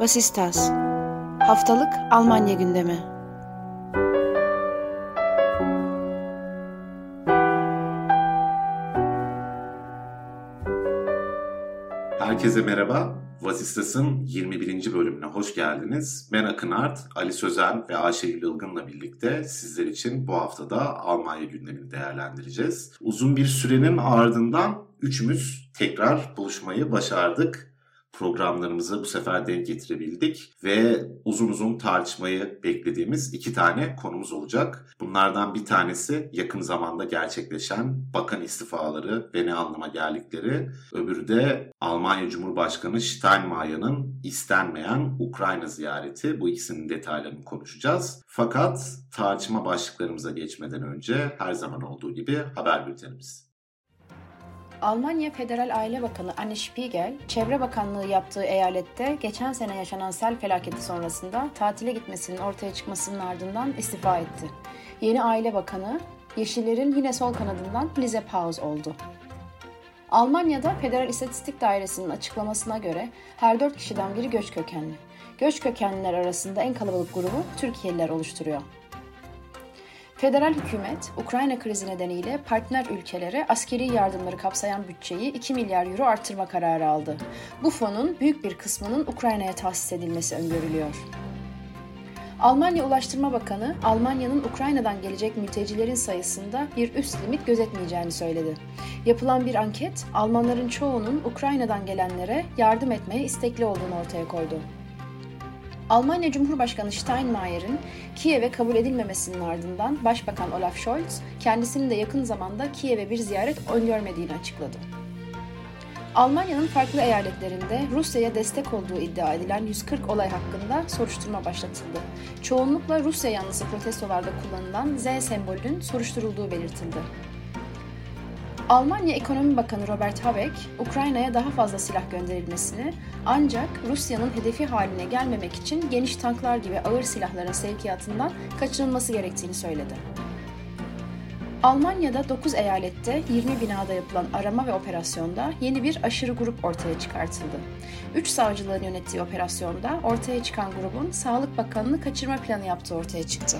Was ist das? Haftalık Almanya gündemi. Herkese merhaba. Vasistas'ın 21. bölümüne hoş geldiniz. Ben Akın Art, Ali Sözen ve Ayşegül Ilgın'la birlikte sizler için bu haftada Almanya gündemini değerlendireceğiz. Uzun bir sürenin ardından üçümüz tekrar buluşmayı başardık programlarımızı bu sefer denk getirebildik ve uzun uzun tartışmayı beklediğimiz iki tane konumuz olacak. Bunlardan bir tanesi yakın zamanda gerçekleşen bakan istifaları ve ne anlama geldikleri. Öbürü de Almanya Cumhurbaşkanı Steinmeier'ın istenmeyen Ukrayna ziyareti. Bu ikisinin detaylarını konuşacağız. Fakat tartışma başlıklarımıza geçmeden önce her zaman olduğu gibi haber bültenimiz. Almanya Federal Aile Bakanı Anne Spiegel, Çevre Bakanlığı yaptığı eyalette geçen sene yaşanan sel felaketi sonrasında tatile gitmesinin ortaya çıkmasının ardından istifa etti. Yeni Aile Bakanı, Yeşillerin yine sol kanadından Lise Paus oldu. Almanya'da Federal İstatistik Dairesi'nin açıklamasına göre her dört kişiden biri göç kökenli. Göç kökenliler arasında en kalabalık grubu Türkiye'liler oluşturuyor. Federal hükümet, Ukrayna krizi nedeniyle partner ülkelere askeri yardımları kapsayan bütçeyi 2 milyar euro arttırma kararı aldı. Bu fonun büyük bir kısmının Ukrayna'ya tahsis edilmesi öngörülüyor. Almanya Ulaştırma Bakanı, Almanya'nın Ukrayna'dan gelecek mültecilerin sayısında bir üst limit gözetmeyeceğini söyledi. Yapılan bir anket, Almanların çoğunun Ukrayna'dan gelenlere yardım etmeye istekli olduğunu ortaya koydu. Almanya Cumhurbaşkanı Steinmeier'in Kiev'e kabul edilmemesinin ardından Başbakan Olaf Scholz kendisinin de yakın zamanda Kiev'e bir ziyaret öngörmediğini açıkladı. Almanya'nın farklı eyaletlerinde Rusya'ya destek olduğu iddia edilen 140 olay hakkında soruşturma başlatıldı. Çoğunlukla Rusya yanlısı protestolarda kullanılan Z sembolünün soruşturulduğu belirtildi. Almanya Ekonomi Bakanı Robert Habeck, Ukrayna'ya daha fazla silah gönderilmesini ancak Rusya'nın hedefi haline gelmemek için geniş tanklar gibi ağır silahların sevkiyatından kaçınılması gerektiğini söyledi. Almanya'da 9 eyalette 20 binada yapılan arama ve operasyonda yeni bir aşırı grup ortaya çıkartıldı. 3 savcılığın yönettiği operasyonda ortaya çıkan grubun Sağlık Bakanı'nı kaçırma planı yaptığı ortaya çıktı.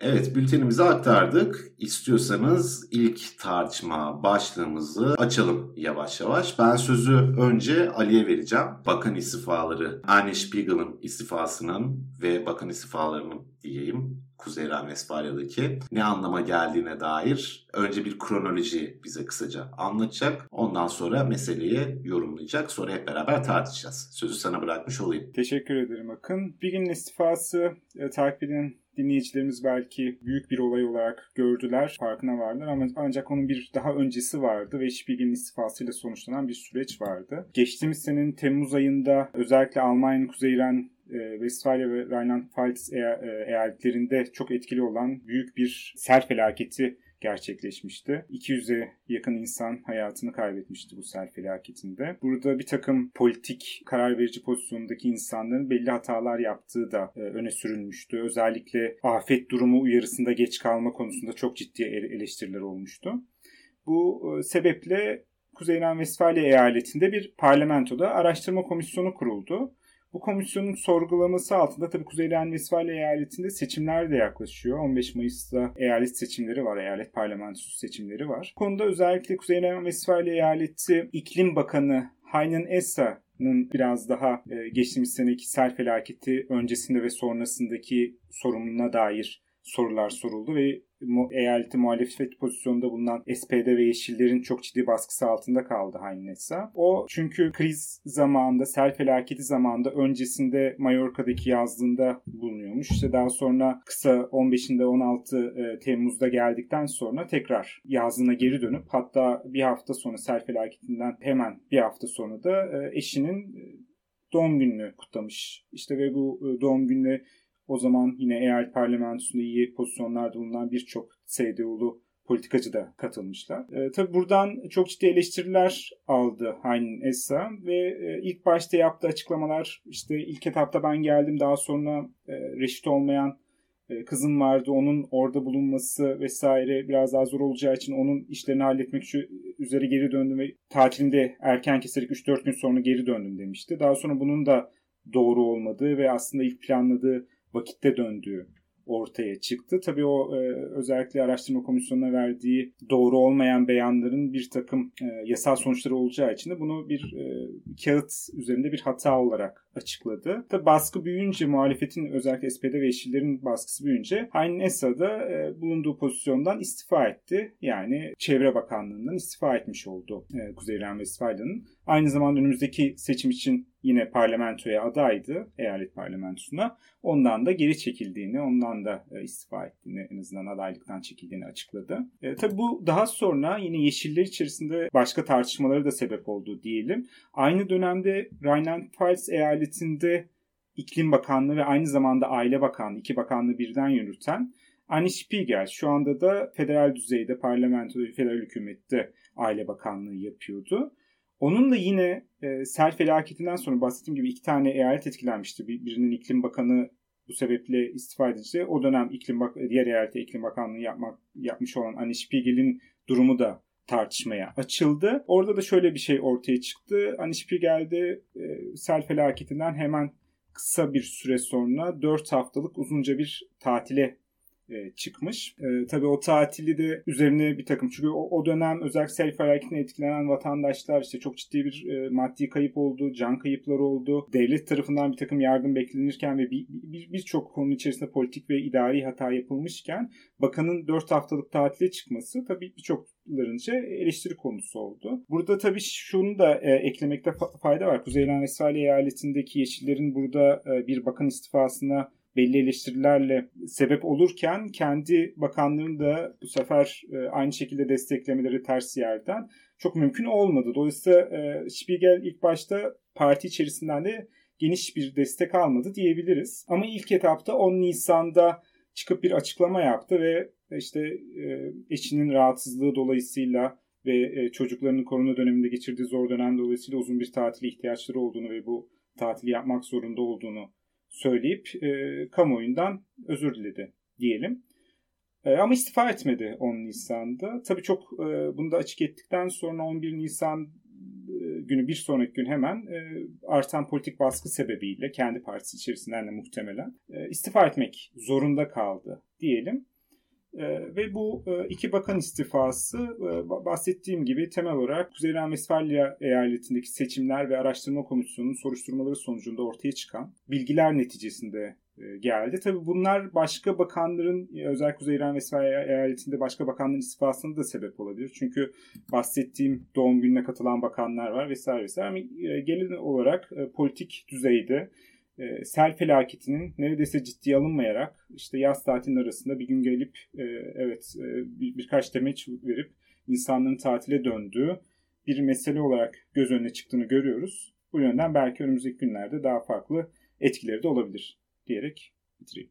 Evet bültenimizi aktardık. İstiyorsanız ilk tartışma başlığımızı açalım yavaş yavaş. Ben sözü önce Ali'ye vereceğim. Bakan istifaları, Anne Spiegel'ın istifasının ve bakan istifalarının diyeyim Kuzey Ren-Vesfalya'daki ne anlama geldiğine dair önce bir kronoloji bize kısaca anlatacak. Ondan sonra meseleyi yorumlayacak. Sonra hep beraber tartışacağız. Sözü sana bırakmış olayım. Teşekkür ederim Akın. Bir gün istifası e, takip eden dinleyicilerimiz belki büyük bir olay olarak gördüler, farkına vardılar ama ancak onun bir daha öncesi vardı ve Spiegel'in istifasıyla sonuçlanan bir süreç vardı. Geçtiğimiz senenin Temmuz ayında özellikle Almanya'nın kuzeyren e, Westfalia ve Rheinland-Pfalz e, eyaletlerinde çok etkili olan büyük bir sel felaketi gerçekleşmişti. 200'e yakın insan hayatını kaybetmişti bu sel felaketinde. Burada bir takım politik karar verici pozisyondaki insanların belli hatalar yaptığı da e, öne sürülmüştü. Özellikle afet durumu uyarısında geç kalma konusunda çok ciddi eleştiriler olmuştu. Bu e, sebeple Kuzey Ren-Vesfalya eyaletinde bir parlamentoda araştırma komisyonu kuruldu. Bu komisyonun sorgulaması altında tabii Kuzey Ren-Vesfalya eyaletinde seçimler de yaklaşıyor. 15 Mayıs'ta eyalet seçimleri var, eyalet parlamentosu seçimleri var. Bu konuda özellikle Kuzey Ren-Vesfalya eyaleti iklim bakanı Heinen Essa'nın biraz daha e, geçtiğimiz seneki sel felaketi öncesinde ve sonrasındaki sorumluluğuna dair sorular soruldu ve eyaleti muhalefet pozisyonunda bulunan SPD ve Yeşillerin çok ciddi baskısı altında kaldı Haynesa. O çünkü kriz zamanında, sel felaketi zamanında öncesinde Mallorca'daki yazlığında bulunuyormuş. İşte daha sonra kısa 15'inde 16 e, Temmuz'da geldikten sonra tekrar yazlığına geri dönüp hatta bir hafta sonra sel felaketinden hemen bir hafta sonra da e, eşinin e, doğum gününü kutlamış. İşte ve bu doğum gününe o zaman yine eyalet parlamentosunda iyi pozisyonlarda bulunan birçok CDU'lu politikacı da katılmışlar. E, tabii buradan çok ciddi eleştiriler aldı Hain Essa ve e, ilk başta yaptığı açıklamalar işte ilk etapta ben geldim daha sonra e, reşit olmayan e, kızım vardı onun orada bulunması vesaire biraz daha zor olacağı için onun işlerini halletmek üzere geri döndüm ve tatilinde erken keserek 3-4 gün sonra geri döndüm demişti. Daha sonra bunun da doğru olmadığı ve aslında ilk planladığı vakitte döndüğü ortaya çıktı. Tabii o e, özellikle araştırma komisyonuna verdiği doğru olmayan beyanların bir takım e, yasal sonuçları olacağı için de bunu bir e, kağıt üzerinde bir hata olarak açıkladı. Tabii baskı büyüyünce muhalefetin özellikle SPD ve Yeşillerin baskısı büyüyünce Hain Esa da e, bulunduğu pozisyondan istifa etti. Yani Çevre Bakanlığı'ndan istifa etmiş oldu e, Kuzey Ren Westfalya'nın. Aynı zamanda önümüzdeki seçim için yine parlamentoya adaydı, eyalet parlamentosuna. Ondan da geri çekildiğini, ondan da e, istifa ettiğini, en azından adaylıktan çekildiğini açıkladı. E, tabii bu daha sonra yine Yeşiller içerisinde başka tartışmaları da sebep oldu diyelim. Aynı dönemde Rheinland-Pfalz eyaletinde İklim Bakanlığı ve aynı zamanda Aile Bakanlığı, iki bakanlığı birden yürüten Annie Spiegel şu anda da federal düzeyde parlamentoda, federal hükümette Aile Bakanlığı yapıyordu. Onun da yine e, sel felaketinden sonra bahsettiğim gibi iki tane eyalet etkilenmişti. Bir, birinin iklim bakanı bu sebeple istifa edince o dönem iklim bak diğer eyalete iklim bakanlığı yapmak yapmış olan Anne Spiegel'in durumu da tartışmaya açıldı. Orada da şöyle bir şey ortaya çıktı. Anne Spiegel'de e, sel felaketinden hemen kısa bir süre sonra 4 haftalık uzunca bir tatile e, çıkmış. E, tabii o tatili de üzerine bir takım çünkü o, o dönem özellikle sel etkilenen vatandaşlar işte çok ciddi bir e, maddi kayıp oldu, can kayıpları oldu. Devlet tarafından bir takım yardım beklenirken ve birçok bir, bir, bir konunun içerisinde politik ve idari hata yapılmışken bakanın 4 haftalık tatile çıkması tabii birçok larınca eleştiri konusu oldu. Burada tabii şunu da e, eklemekte fayda var. Kuzey İran Vesfalya eyaletindeki Yeşillerin burada e, bir bakan istifasına belli eleştirilerle sebep olurken kendi bakanlığını da bu sefer e, aynı şekilde desteklemeleri ters yerden çok mümkün olmadı. Dolayısıyla e, Spiegel ilk başta parti içerisinden de geniş bir destek almadı diyebiliriz. Ama ilk etapta 10 Nisan'da çıkıp bir açıklama yaptı ve işte e, eşinin rahatsızlığı dolayısıyla ve e, çocuklarının korona döneminde geçirdiği zor dönem dolayısıyla uzun bir tatile ihtiyaçları olduğunu ve bu tatili yapmak zorunda olduğunu söyleyip e, kamuoyundan özür diledi diyelim. E, ama istifa etmedi 10 Nisan'da. Tabii çok e, bunu da açık ettikten sonra 11 Nisan e, günü bir sonraki gün hemen e, artan politik baskı sebebiyle kendi partisi içerisinden de muhtemelen e, istifa etmek zorunda kaldı diyelim. E, ve bu e, iki bakan istifası e, bahsettiğim gibi temel olarak Kuzey Ren Vesfalya eyaletindeki seçimler ve araştırma komisyonunun soruşturmaları sonucunda ortaya çıkan bilgiler neticesinde e, geldi. Tabi bunlar başka bakanların özellikle Kuzey İran Vesfalya eyaletinde başka bakanların istifasına da sebep olabilir. Çünkü bahsettiğim doğum gününe katılan bakanlar var vesaire vesaire. Ama e, genel olarak politik düzeyde e, sel felaketinin neredeyse ciddiye alınmayarak işte yaz tatilinin arasında bir gün gelip e, evet e, bir, birkaç demeç verip insanların tatile döndüğü bir mesele olarak göz önüne çıktığını görüyoruz. Bu yönden belki önümüzdeki günlerde daha farklı etkileri de olabilir diyerek bitireyim.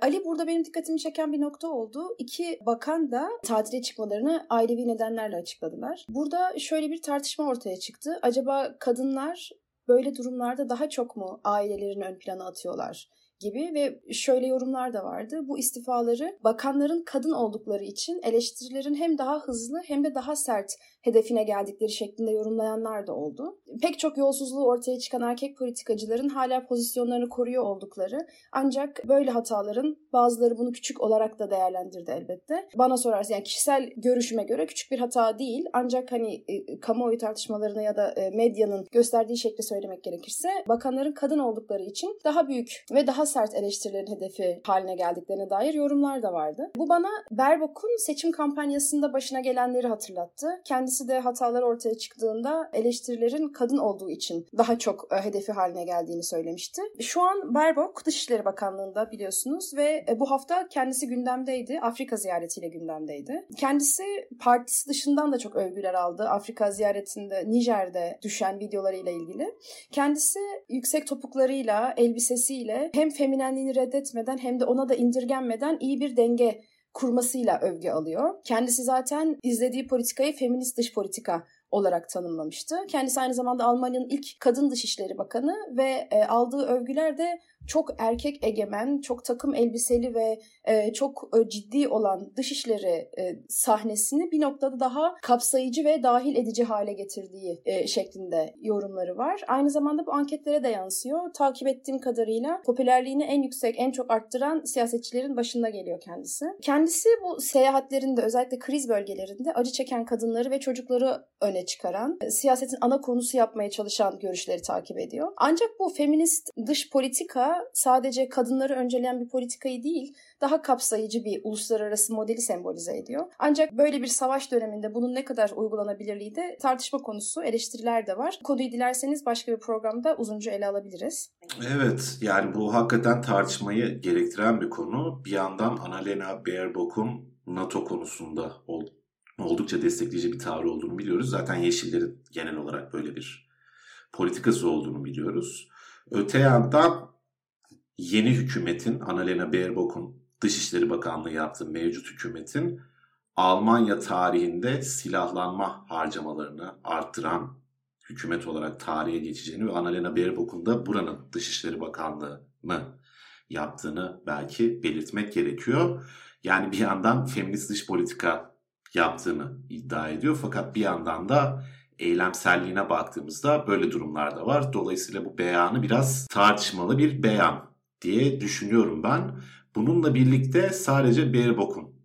Ali burada benim dikkatimi çeken bir nokta oldu. İki bakan da tatile çıkmalarını ailevi nedenlerle açıkladılar. Burada şöyle bir tartışma ortaya çıktı. Acaba kadınlar böyle durumlarda daha çok mu ailelerin ön plana atıyorlar? gibi ve şöyle yorumlar da vardı. Bu istifaları bakanların kadın oldukları için eleştirilerin hem daha hızlı hem de daha sert hedefine geldikleri şeklinde yorumlayanlar da oldu. Pek çok yolsuzluğu ortaya çıkan erkek politikacıların hala pozisyonlarını koruyor oldukları ancak böyle hataların bazıları bunu küçük olarak da değerlendirdi elbette. Bana sorarsan yani kişisel görüşüme göre küçük bir hata değil ancak hani e, kamuoyu tartışmalarına ya da e, medyanın gösterdiği şekli söylemek gerekirse bakanların kadın oldukları için daha büyük ve daha sert eleştirilerin hedefi haline geldiklerine dair yorumlar da vardı. Bu bana Berbok'un seçim kampanyasında başına gelenleri hatırlattı. Kendisi de hatalar ortaya çıktığında eleştirilerin kadın olduğu için daha çok e, hedefi haline geldiğini söylemişti. Şu an Berbok Dışişleri Bakanlığı'nda biliyorsunuz ve e, bu hafta kendisi gündemdeydi. Afrika ziyaretiyle gündemdeydi. Kendisi partisi dışından da çok övgüler aldı. Afrika ziyaretinde Nijer'de düşen videolarıyla ilgili. Kendisi yüksek topuklarıyla, elbisesiyle hem feminenliğini reddetmeden hem de ona da indirgenmeden iyi bir denge kurmasıyla övgü alıyor. Kendisi zaten izlediği politikayı feminist dış politika olarak tanımlamıştı. Kendisi aynı zamanda Almanya'nın ilk kadın dışişleri bakanı ve e, aldığı övgüler de çok erkek egemen, çok takım elbiseli ve e, çok e, ciddi olan dışişleri e, sahnesini bir noktada daha kapsayıcı ve dahil edici hale getirdiği e, şeklinde yorumları var. Aynı zamanda bu anketlere de yansıyor. Takip ettiğim kadarıyla popülerliğini en yüksek, en çok arttıran siyasetçilerin başında geliyor kendisi. Kendisi bu seyahatlerinde özellikle kriz bölgelerinde acı çeken kadınları ve çocukları öne çıkaran, e, siyasetin ana konusu yapmaya çalışan görüşleri takip ediyor. Ancak bu feminist dış politika sadece kadınları önceleyen bir politikayı değil, daha kapsayıcı bir uluslararası modeli sembolize ediyor. Ancak böyle bir savaş döneminde bunun ne kadar uygulanabilirliği de tartışma konusu, eleştiriler de var. Konuyu dilerseniz başka bir programda uzunca ele alabiliriz. Evet, yani bu hakikaten tartışmayı gerektiren bir konu. Bir yandan Annalena Baerbock'un NATO konusunda oldukça destekleyici bir tavrı olduğunu biliyoruz. Zaten Yeşillerin genel olarak böyle bir politikası olduğunu biliyoruz. Öte yandan yeni hükümetin, Annalena Baerbock'un Dışişleri Bakanlığı yaptığı mevcut hükümetin Almanya tarihinde silahlanma harcamalarını arttıran hükümet olarak tarihe geçeceğini ve Annalena Baerbock'un da buranın Dışişleri Bakanlığı'nı yaptığını belki belirtmek gerekiyor. Yani bir yandan feminist dış politika yaptığını iddia ediyor fakat bir yandan da eylemselliğine baktığımızda böyle durumlar da var. Dolayısıyla bu beyanı biraz tartışmalı bir beyan diye düşünüyorum ben. Bununla birlikte sadece Baerbock'un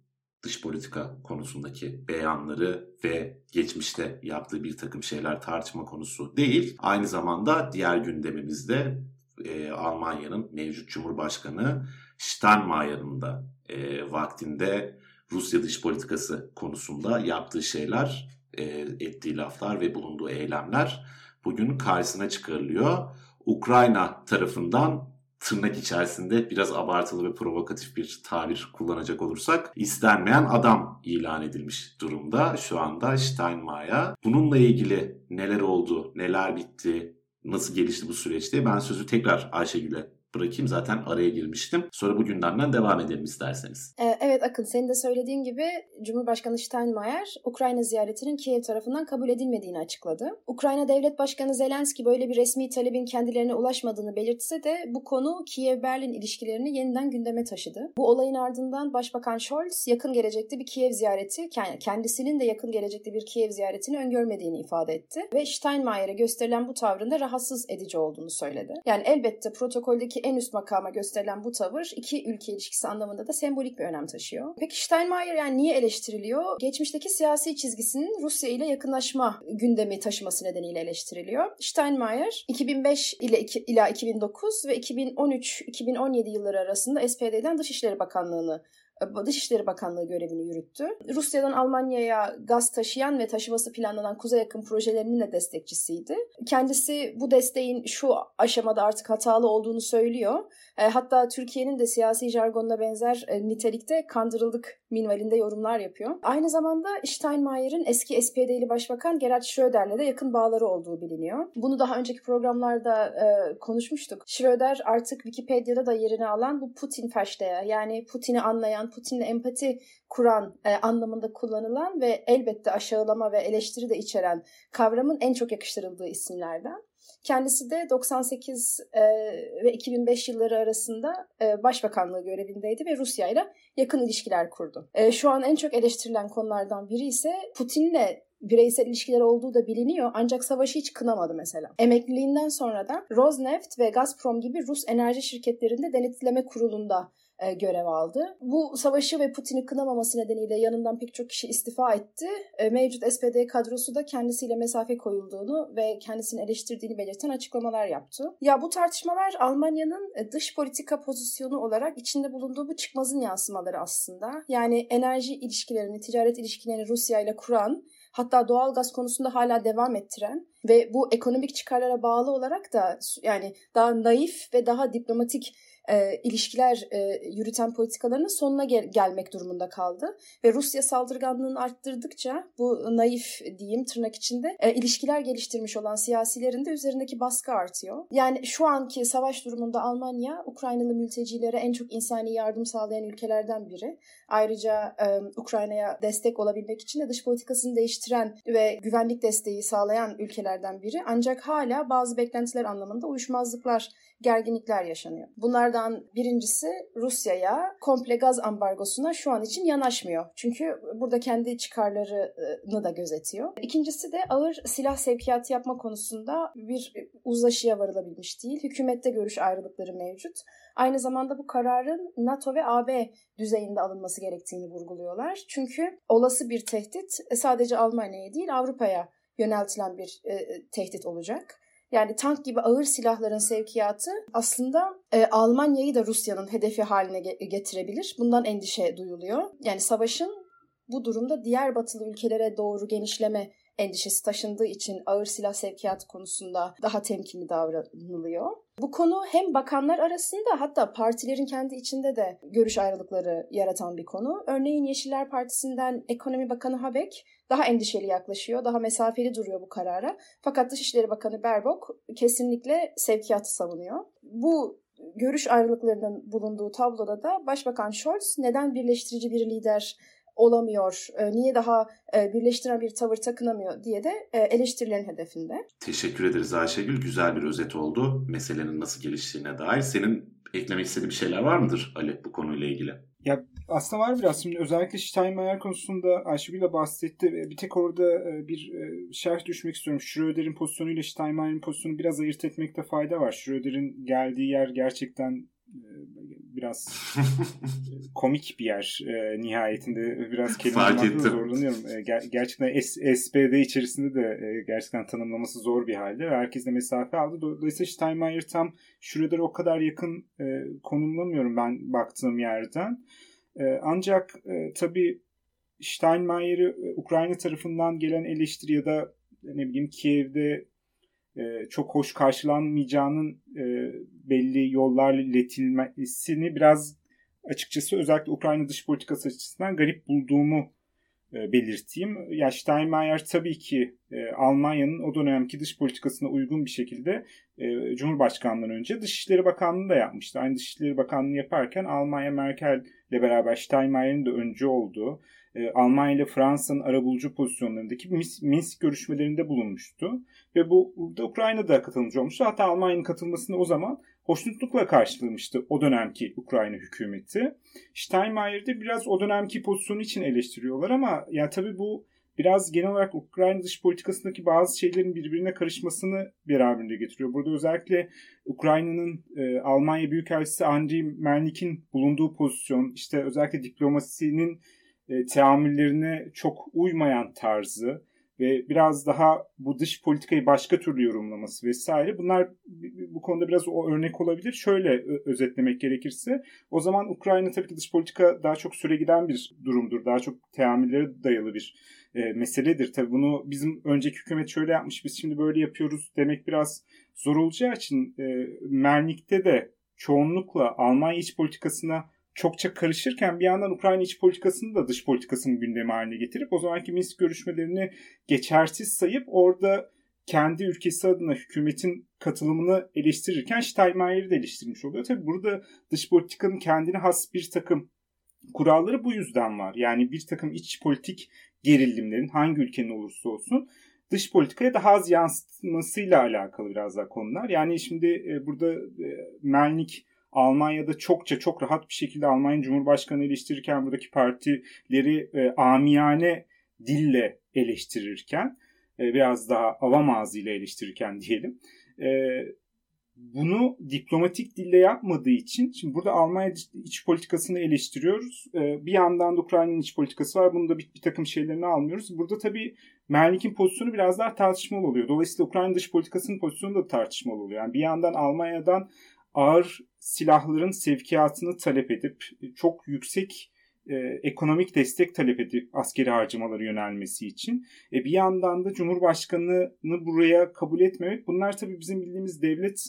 dış politika konusundaki beyanları ve geçmişte yaptığı bir takım şeyler tartışma konusu değil. Aynı zamanda diğer gündemimizde e, Almanya'nın mevcut Cumhurbaşkanı Steinmeier'ın da e, vaktinde Rusya dış politikası konusunda yaptığı şeyler, e, ettiği laflar ve bulunduğu eylemler bugün karşısına çıkarılıyor. Ukrayna tarafından tırnak içerisinde biraz abartılı ve provokatif bir tabir kullanacak olursak istenmeyen adam ilan edilmiş durumda şu anda Steinmeier. Bununla ilgili neler oldu, neler bitti, nasıl gelişti bu süreçte ben sözü tekrar Ayşegül'e bırakayım. Zaten araya girmiştim. Sonra bu gündemden devam edelim isterseniz. Evet Akın senin de söylediğin gibi Cumhurbaşkanı Steinmeier Ukrayna ziyaretinin Kiev tarafından kabul edilmediğini açıkladı. Ukrayna Devlet Başkanı Zelenski böyle bir resmi talebin kendilerine ulaşmadığını belirtse de bu konu Kiev-Berlin ilişkilerini yeniden gündeme taşıdı. Bu olayın ardından Başbakan Scholz yakın gelecekte bir Kiev ziyareti, kendisinin de yakın gelecekte bir Kiev ziyaretini öngörmediğini ifade etti. Ve Steinmeier'e gösterilen bu tavrında rahatsız edici olduğunu söyledi. Yani elbette protokoldeki en üst makama gösterilen bu tavır iki ülke ilişkisi anlamında da sembolik bir önem taşıyor. Peki Steinmeier yani niye eleştiriliyor? Geçmişteki siyasi çizgisinin Rusya ile yakınlaşma gündemi taşıması nedeniyle eleştiriliyor. Steinmeier 2005 ile ila 2009 ve 2013-2017 yılları arasında SPD'den Dışişleri Bakanlığı'nı Dışişleri Bakanlığı görevini yürüttü. Rusya'dan Almanya'ya gaz taşıyan ve taşıması planlanan kuzey yakın projelerinin de destekçisiydi. Kendisi bu desteğin şu aşamada artık hatalı olduğunu söylüyor. E, hatta Türkiye'nin de siyasi jargonuna benzer e, nitelikte kandırıldık minvalinde yorumlar yapıyor. Aynı zamanda Steinmeier'in eski SPD'li başbakan Gerhard Schröder'le de yakın bağları olduğu biliniyor. Bunu daha önceki programlarda e, konuşmuştuk. Schröder artık Wikipedia'da da yerini alan bu Putin feşteye yani Putin'i anlayan, Putin'le empati kuran e, anlamında kullanılan ve elbette aşağılama ve eleştiri de içeren kavramın en çok yakıştırıldığı isimlerden. Kendisi de 98 e, ve 2005 yılları arasında e, başbakanlığı görevindeydi ve Rusya ile yakın ilişkiler kurdu. E, şu an en çok eleştirilen konulardan biri ise Putin'le bireysel ilişkiler olduğu da biliniyor ancak savaşı hiç kınamadı mesela. Emekliliğinden sonra da Rosneft ve Gazprom gibi Rus enerji şirketlerinde denetleme kurulunda e, görev aldı. Bu savaşı ve Putin'i kınamaması nedeniyle yanından pek çok kişi istifa etti. E, mevcut SPD kadrosu da kendisiyle mesafe koyulduğunu ve kendisini eleştirdiğini belirten açıklamalar yaptı. Ya bu tartışmalar Almanya'nın e, dış politika pozisyonu olarak içinde bulunduğu bu çıkmazın yansımaları aslında. Yani enerji ilişkilerini, ticaret ilişkilerini Rusya ile kuran hatta doğal gaz konusunda hala devam ettiren ve bu ekonomik çıkarlara bağlı olarak da yani daha naif ve daha diplomatik e, ilişkiler e, yürüten politikalarının sonuna gel- gelmek durumunda kaldı. Ve Rusya saldırganlığını arttırdıkça bu naif diyeyim tırnak içinde e, ilişkiler geliştirmiş olan siyasilerin de üzerindeki baskı artıyor. Yani şu anki savaş durumunda Almanya Ukraynalı mültecilere en çok insani yardım sağlayan ülkelerden biri. Ayrıca e, Ukrayna'ya destek olabilmek için de dış politikasını değiştiren ve güvenlik desteği sağlayan ülkelerden biri. Ancak hala bazı beklentiler anlamında uyuşmazlıklar gerginlikler yaşanıyor. Bunlardan birincisi Rusya'ya komple gaz ambargosuna şu an için yanaşmıyor. Çünkü burada kendi çıkarlarını da gözetiyor. İkincisi de ağır silah sevkiyatı yapma konusunda bir uzlaşıya varılabilmiş değil. Hükümette görüş ayrılıkları mevcut. Aynı zamanda bu kararın NATO ve AB düzeyinde alınması gerektiğini vurguluyorlar. Çünkü olası bir tehdit sadece Almanya'ya değil Avrupa'ya yöneltilen bir e, tehdit olacak. Yani tank gibi ağır silahların sevkiyatı aslında e, Almanya'yı da Rusya'nın hedefi haline ge- getirebilir. Bundan endişe duyuluyor. Yani savaşın bu durumda diğer batılı ülkelere doğru genişleme endişesi taşındığı için ağır silah sevkiyatı konusunda daha temkinli davranılıyor. Bu konu hem bakanlar arasında hatta partilerin kendi içinde de görüş ayrılıkları yaratan bir konu. Örneğin Yeşiller Partisi'nden Ekonomi Bakanı Habeck daha endişeli yaklaşıyor, daha mesafeli duruyor bu karara. Fakat Dışişleri Bakanı Berbok kesinlikle sevkiyatı savunuyor. Bu görüş ayrılıklarının bulunduğu tabloda da Başbakan Scholz neden birleştirici bir lider olamıyor, e, niye daha e, birleştiren bir tavır takınamıyor diye de e, eleştirilerin hedefinde. Teşekkür ederiz Ayşegül. Güzel bir özet oldu meselenin nasıl geliştiğine dair. Senin eklemek istediğin bir şeyler var mıdır Ali bu konuyla ilgili? Ya aslında var biraz. Şimdi özellikle Steinmeier konusunda Ayşegül'le bahsetti. Bir tek orada bir şerh düşmek istiyorum. Schröder'in pozisyonuyla Steinmeier'in pozisyonu biraz ayırt etmekte fayda var. Schröder'in geldiği yer gerçekten biraz komik bir yer e, nihayetinde biraz kelime zorlanıyorum. E, ger- gerçekten S- SPD içerisinde de e, gerçekten tanımlaması zor bir halde ve herkes de mesafe aldı. Dolayısıyla Steinmeier tam şurada o kadar yakın e, konumlamıyorum ben baktığım yerden. E, ancak e, tabii Steinmeier'i e, Ukrayna tarafından gelen eleştiri ya da ne bileyim Kiev'de e, çok hoş karşılanmayacağının e, belli yollarla iletilmesini biraz açıkçası özellikle Ukrayna dış politikası açısından garip bulduğumu e, belirteyim. Ya Steinmeier tabii ki e, Almanya'nın o dönemki dış politikasına uygun bir şekilde e, Cumhurbaşkanlığından önce Dışişleri Bakanlığı da yapmıştı. Aynı Dışişleri Bakanlığı yaparken Almanya Merkel ile beraber Steinmeier'in de önce olduğu e, Almanya ile Fransa'nın arabulucu pozisyonlarındaki Minsk görüşmelerinde bulunmuştu. Ve bu burada Ukrayna'da katılımcı olmuştu. Hatta Almanya'nın katılmasını o zaman hoşnutlukla karşılamıştı o dönemki Ukrayna hükümeti. Steinmeier'de biraz o dönemki pozisyonu için eleştiriyorlar ama yani tabii bu biraz genel olarak Ukrayna dış politikasındaki bazı şeylerin birbirine karışmasını beraberinde getiriyor. Burada özellikle Ukrayna'nın e, Almanya Büyükelçisi Andriy Melnik'in bulunduğu pozisyon, işte özellikle diplomasinin e, teamüllerine çok uymayan tarzı ve biraz daha bu dış politikayı başka türlü yorumlaması vesaire bunlar bu konuda biraz o örnek olabilir. Şöyle özetlemek gerekirse o zaman Ukrayna tabii ki dış politika daha çok süre giden bir durumdur. Daha çok teamüllere dayalı bir e, meseledir. Tabii bunu bizim önceki hükümet şöyle yapmış biz şimdi böyle yapıyoruz demek biraz zor olacağı için e, Mernik'te de çoğunlukla Almanya iç politikasına çokça karışırken bir yandan Ukrayna iç politikasını da dış politikasının gündemi haline getirip o zamanki Minsk görüşmelerini geçersiz sayıp orada kendi ülkesi adına hükümetin katılımını eleştirirken Steinmeier'i de eleştirmiş oluyor. Tabi burada dış politikanın kendine has bir takım kuralları bu yüzden var. Yani bir takım iç politik gerilimlerin hangi ülkenin olursa olsun dış politikaya daha az yansıtmasıyla alakalı biraz daha konular. Yani şimdi e, burada e, Melnik Almanya'da çokça çok rahat bir şekilde Almanya Cumhurbaşkanı eleştirirken buradaki partileri e, amiyane dille eleştirirken e, biraz daha avam ağzıyla eleştirirken diyelim e, bunu diplomatik dille yapmadığı için şimdi burada Almanya iç politikasını eleştiriyoruz. E, bir yandan da Ukrayna'nın iç politikası var. Bunu da bir, bir takım şeylerini almıyoruz. Burada tabii Melnik'in pozisyonu biraz daha tartışmalı oluyor. Dolayısıyla Ukrayna dış politikasının pozisyonu da tartışmalı oluyor. Yani bir yandan Almanya'dan ağır silahların sevkiyatını talep edip çok yüksek e, ekonomik destek talep edip askeri harcamaları yönelmesi için. E, bir yandan da Cumhurbaşkanı'nı buraya kabul etmemek bunlar tabii bizim bildiğimiz devlet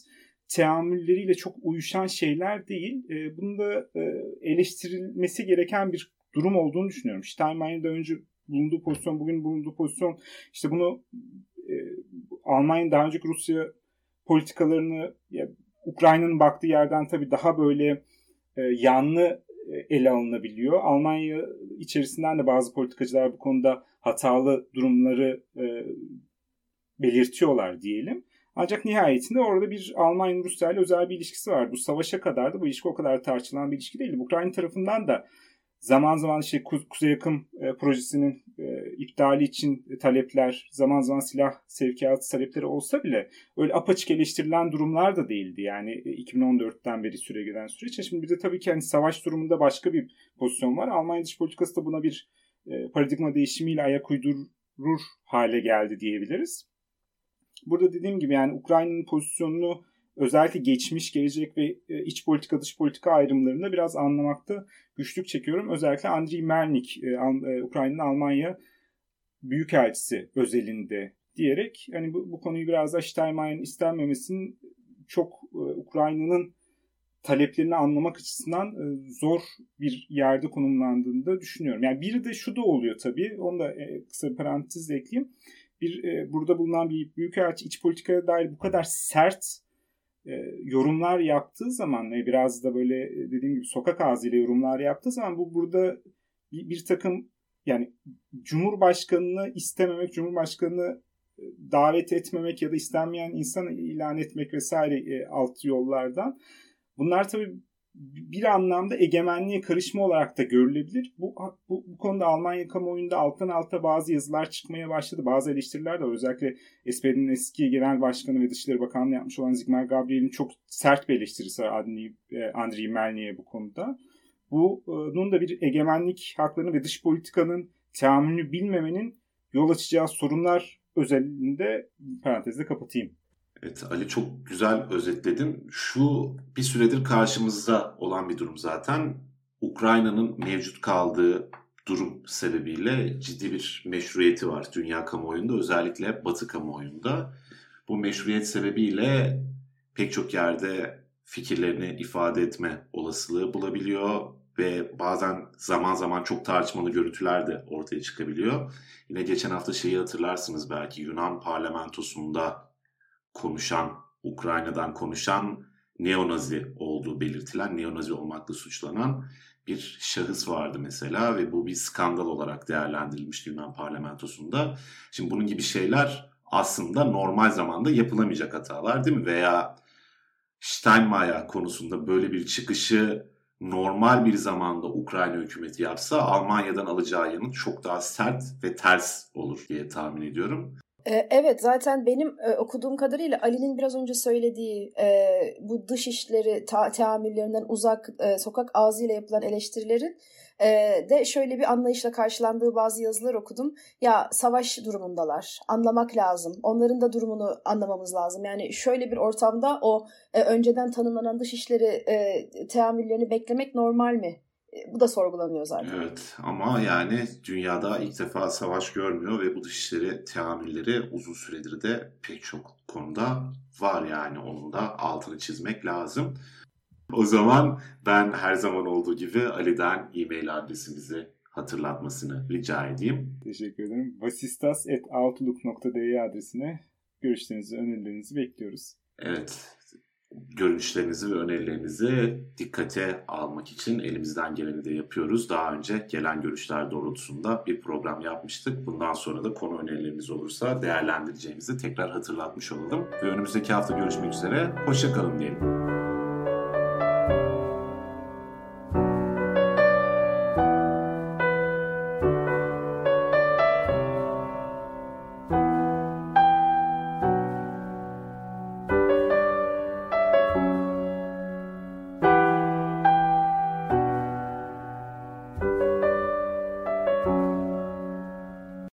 teamülleriyle çok uyuşan şeyler değil. E, bunun da e, eleştirilmesi gereken bir durum olduğunu düşünüyorum. Steinmeier'in de önce bulunduğu pozisyon, bugün bulunduğu pozisyon işte bunu e, Almanya'nın daha önceki Rusya politikalarını ya, Ukrayna'nın baktığı yerden tabii daha böyle e, yanlı e, ele alınabiliyor. Almanya içerisinden de bazı politikacılar bu konuda hatalı durumları e, belirtiyorlar diyelim. Ancak nihayetinde orada bir Almanya-Rusya ile özel bir ilişkisi var. Bu savaşa kadar da bu ilişki o kadar tartışılan bir ilişki değildi. Ukrayna tarafından da zaman zaman işte Kuzey Yakın e, projesinin e, iptali için talepler, zaman zaman silah sevkiyatı talepleri olsa bile öyle apaçık eleştirilen durumlar da değildi. Yani 2014'ten beri süre gelen süreç. Şimdi bir de tabii ki hani savaş durumunda başka bir pozisyon var. Almanya dış politikası da buna bir e, paradigma değişimiyle ayak uydurur hale geldi diyebiliriz. Burada dediğim gibi yani Ukrayna'nın pozisyonunu özellikle geçmiş, gelecek ve e, iç politika, dış politika ayrımlarında biraz anlamakta güçlük çekiyorum. Özellikle Andriy Melnik, e, e, Ukrayna'nın Almanya Büyükelçisi özelinde diyerek hani bu, bu konuyu biraz da Steinmeier'in istenmemesinin çok Ukrayna'nın taleplerini anlamak açısından zor bir yerde konumlandığını da düşünüyorum. Yani biri de şu da oluyor tabii. Onu da kısa bir parantez ekleyeyim. Bir burada bulunan bir büyükelçi iç politikaya dair bu kadar sert yorumlar yaptığı zaman ve biraz da böyle e, dediğim gibi sokak ağzıyla yorumlar yaptığı zaman bu burada bir, bir takım yani Cumhurbaşkanını istememek, Cumhurbaşkanını e, davet etmemek ya da istenmeyen insan ilan etmek vesaire e, alt yollardan. Bunlar tabii bir anlamda egemenliğe karışma olarak da görülebilir. Bu, bu, bu konuda Almanya kamuoyunda alttan alta bazı yazılar çıkmaya başladı. Bazı eleştiriler de var. Özellikle SPD'nin eski genel başkanı ve Dışişleri Bakanlığı yapmış olan Zigmar Gabriel'in çok sert bir eleştirisi var e, Andriy bu konuda. Bunun da bir egemenlik haklarını ve dış politikanın teamülünü bilmemenin yol açacağı sorunlar özelinde parantezde kapatayım. Evet Ali çok güzel özetledin. Şu bir süredir karşımızda olan bir durum zaten. Ukrayna'nın mevcut kaldığı durum sebebiyle ciddi bir meşruiyeti var dünya kamuoyunda özellikle batı kamuoyunda. Bu meşruiyet sebebiyle pek çok yerde fikirlerini ifade etme olasılığı bulabiliyor ve bazen zaman zaman çok tartışmalı görüntüler de ortaya çıkabiliyor. Yine geçen hafta şeyi hatırlarsınız belki Yunan parlamentosunda konuşan, Ukrayna'dan konuşan neonazi olduğu belirtilen, neonazi olmakla suçlanan bir şahıs vardı mesela ve bu bir skandal olarak değerlendirilmiş Yunan parlamentosunda. Şimdi bunun gibi şeyler aslında normal zamanda yapılamayacak hatalar değil mi? Veya Steinmeier konusunda böyle bir çıkışı normal bir zamanda Ukrayna hükümeti yapsa Almanya'dan alacağı yanıt çok daha sert ve ters olur diye tahmin ediyorum. Ee, evet zaten benim e, okuduğum kadarıyla Ali'nin biraz önce söylediği e, bu dış işleri ta- teamüllerinden uzak e, sokak ağzıyla yapılan eleştirilerin de şöyle bir anlayışla karşılandığı bazı yazılar okudum. Ya savaş durumundalar anlamak lazım onların da durumunu anlamamız lazım. Yani şöyle bir ortamda o önceden tanımlanan dış işleri teamüllerini beklemek normal mi? Bu da sorgulanıyor zaten. Evet ama yani dünyada ilk defa savaş görmüyor ve bu dışişleri teamülleri uzun süredir de pek çok konuda var yani onun da altını çizmek lazım. O zaman ben her zaman olduğu gibi Ali'den e-mail adresimizi hatırlatmasını rica edeyim. Teşekkür ederim. vasistas.outlook.de adresine görüşlerinizi, önerilerinizi bekliyoruz. Evet, görünüşlerinizi ve önerilerinizi dikkate almak için elimizden geleni de yapıyoruz. Daha önce gelen görüşler doğrultusunda bir program yapmıştık. Bundan sonra da konu önerileriniz olursa değerlendireceğimizi tekrar hatırlatmış olalım. Ve önümüzdeki hafta görüşmek üzere. Hoşçakalın diyelim.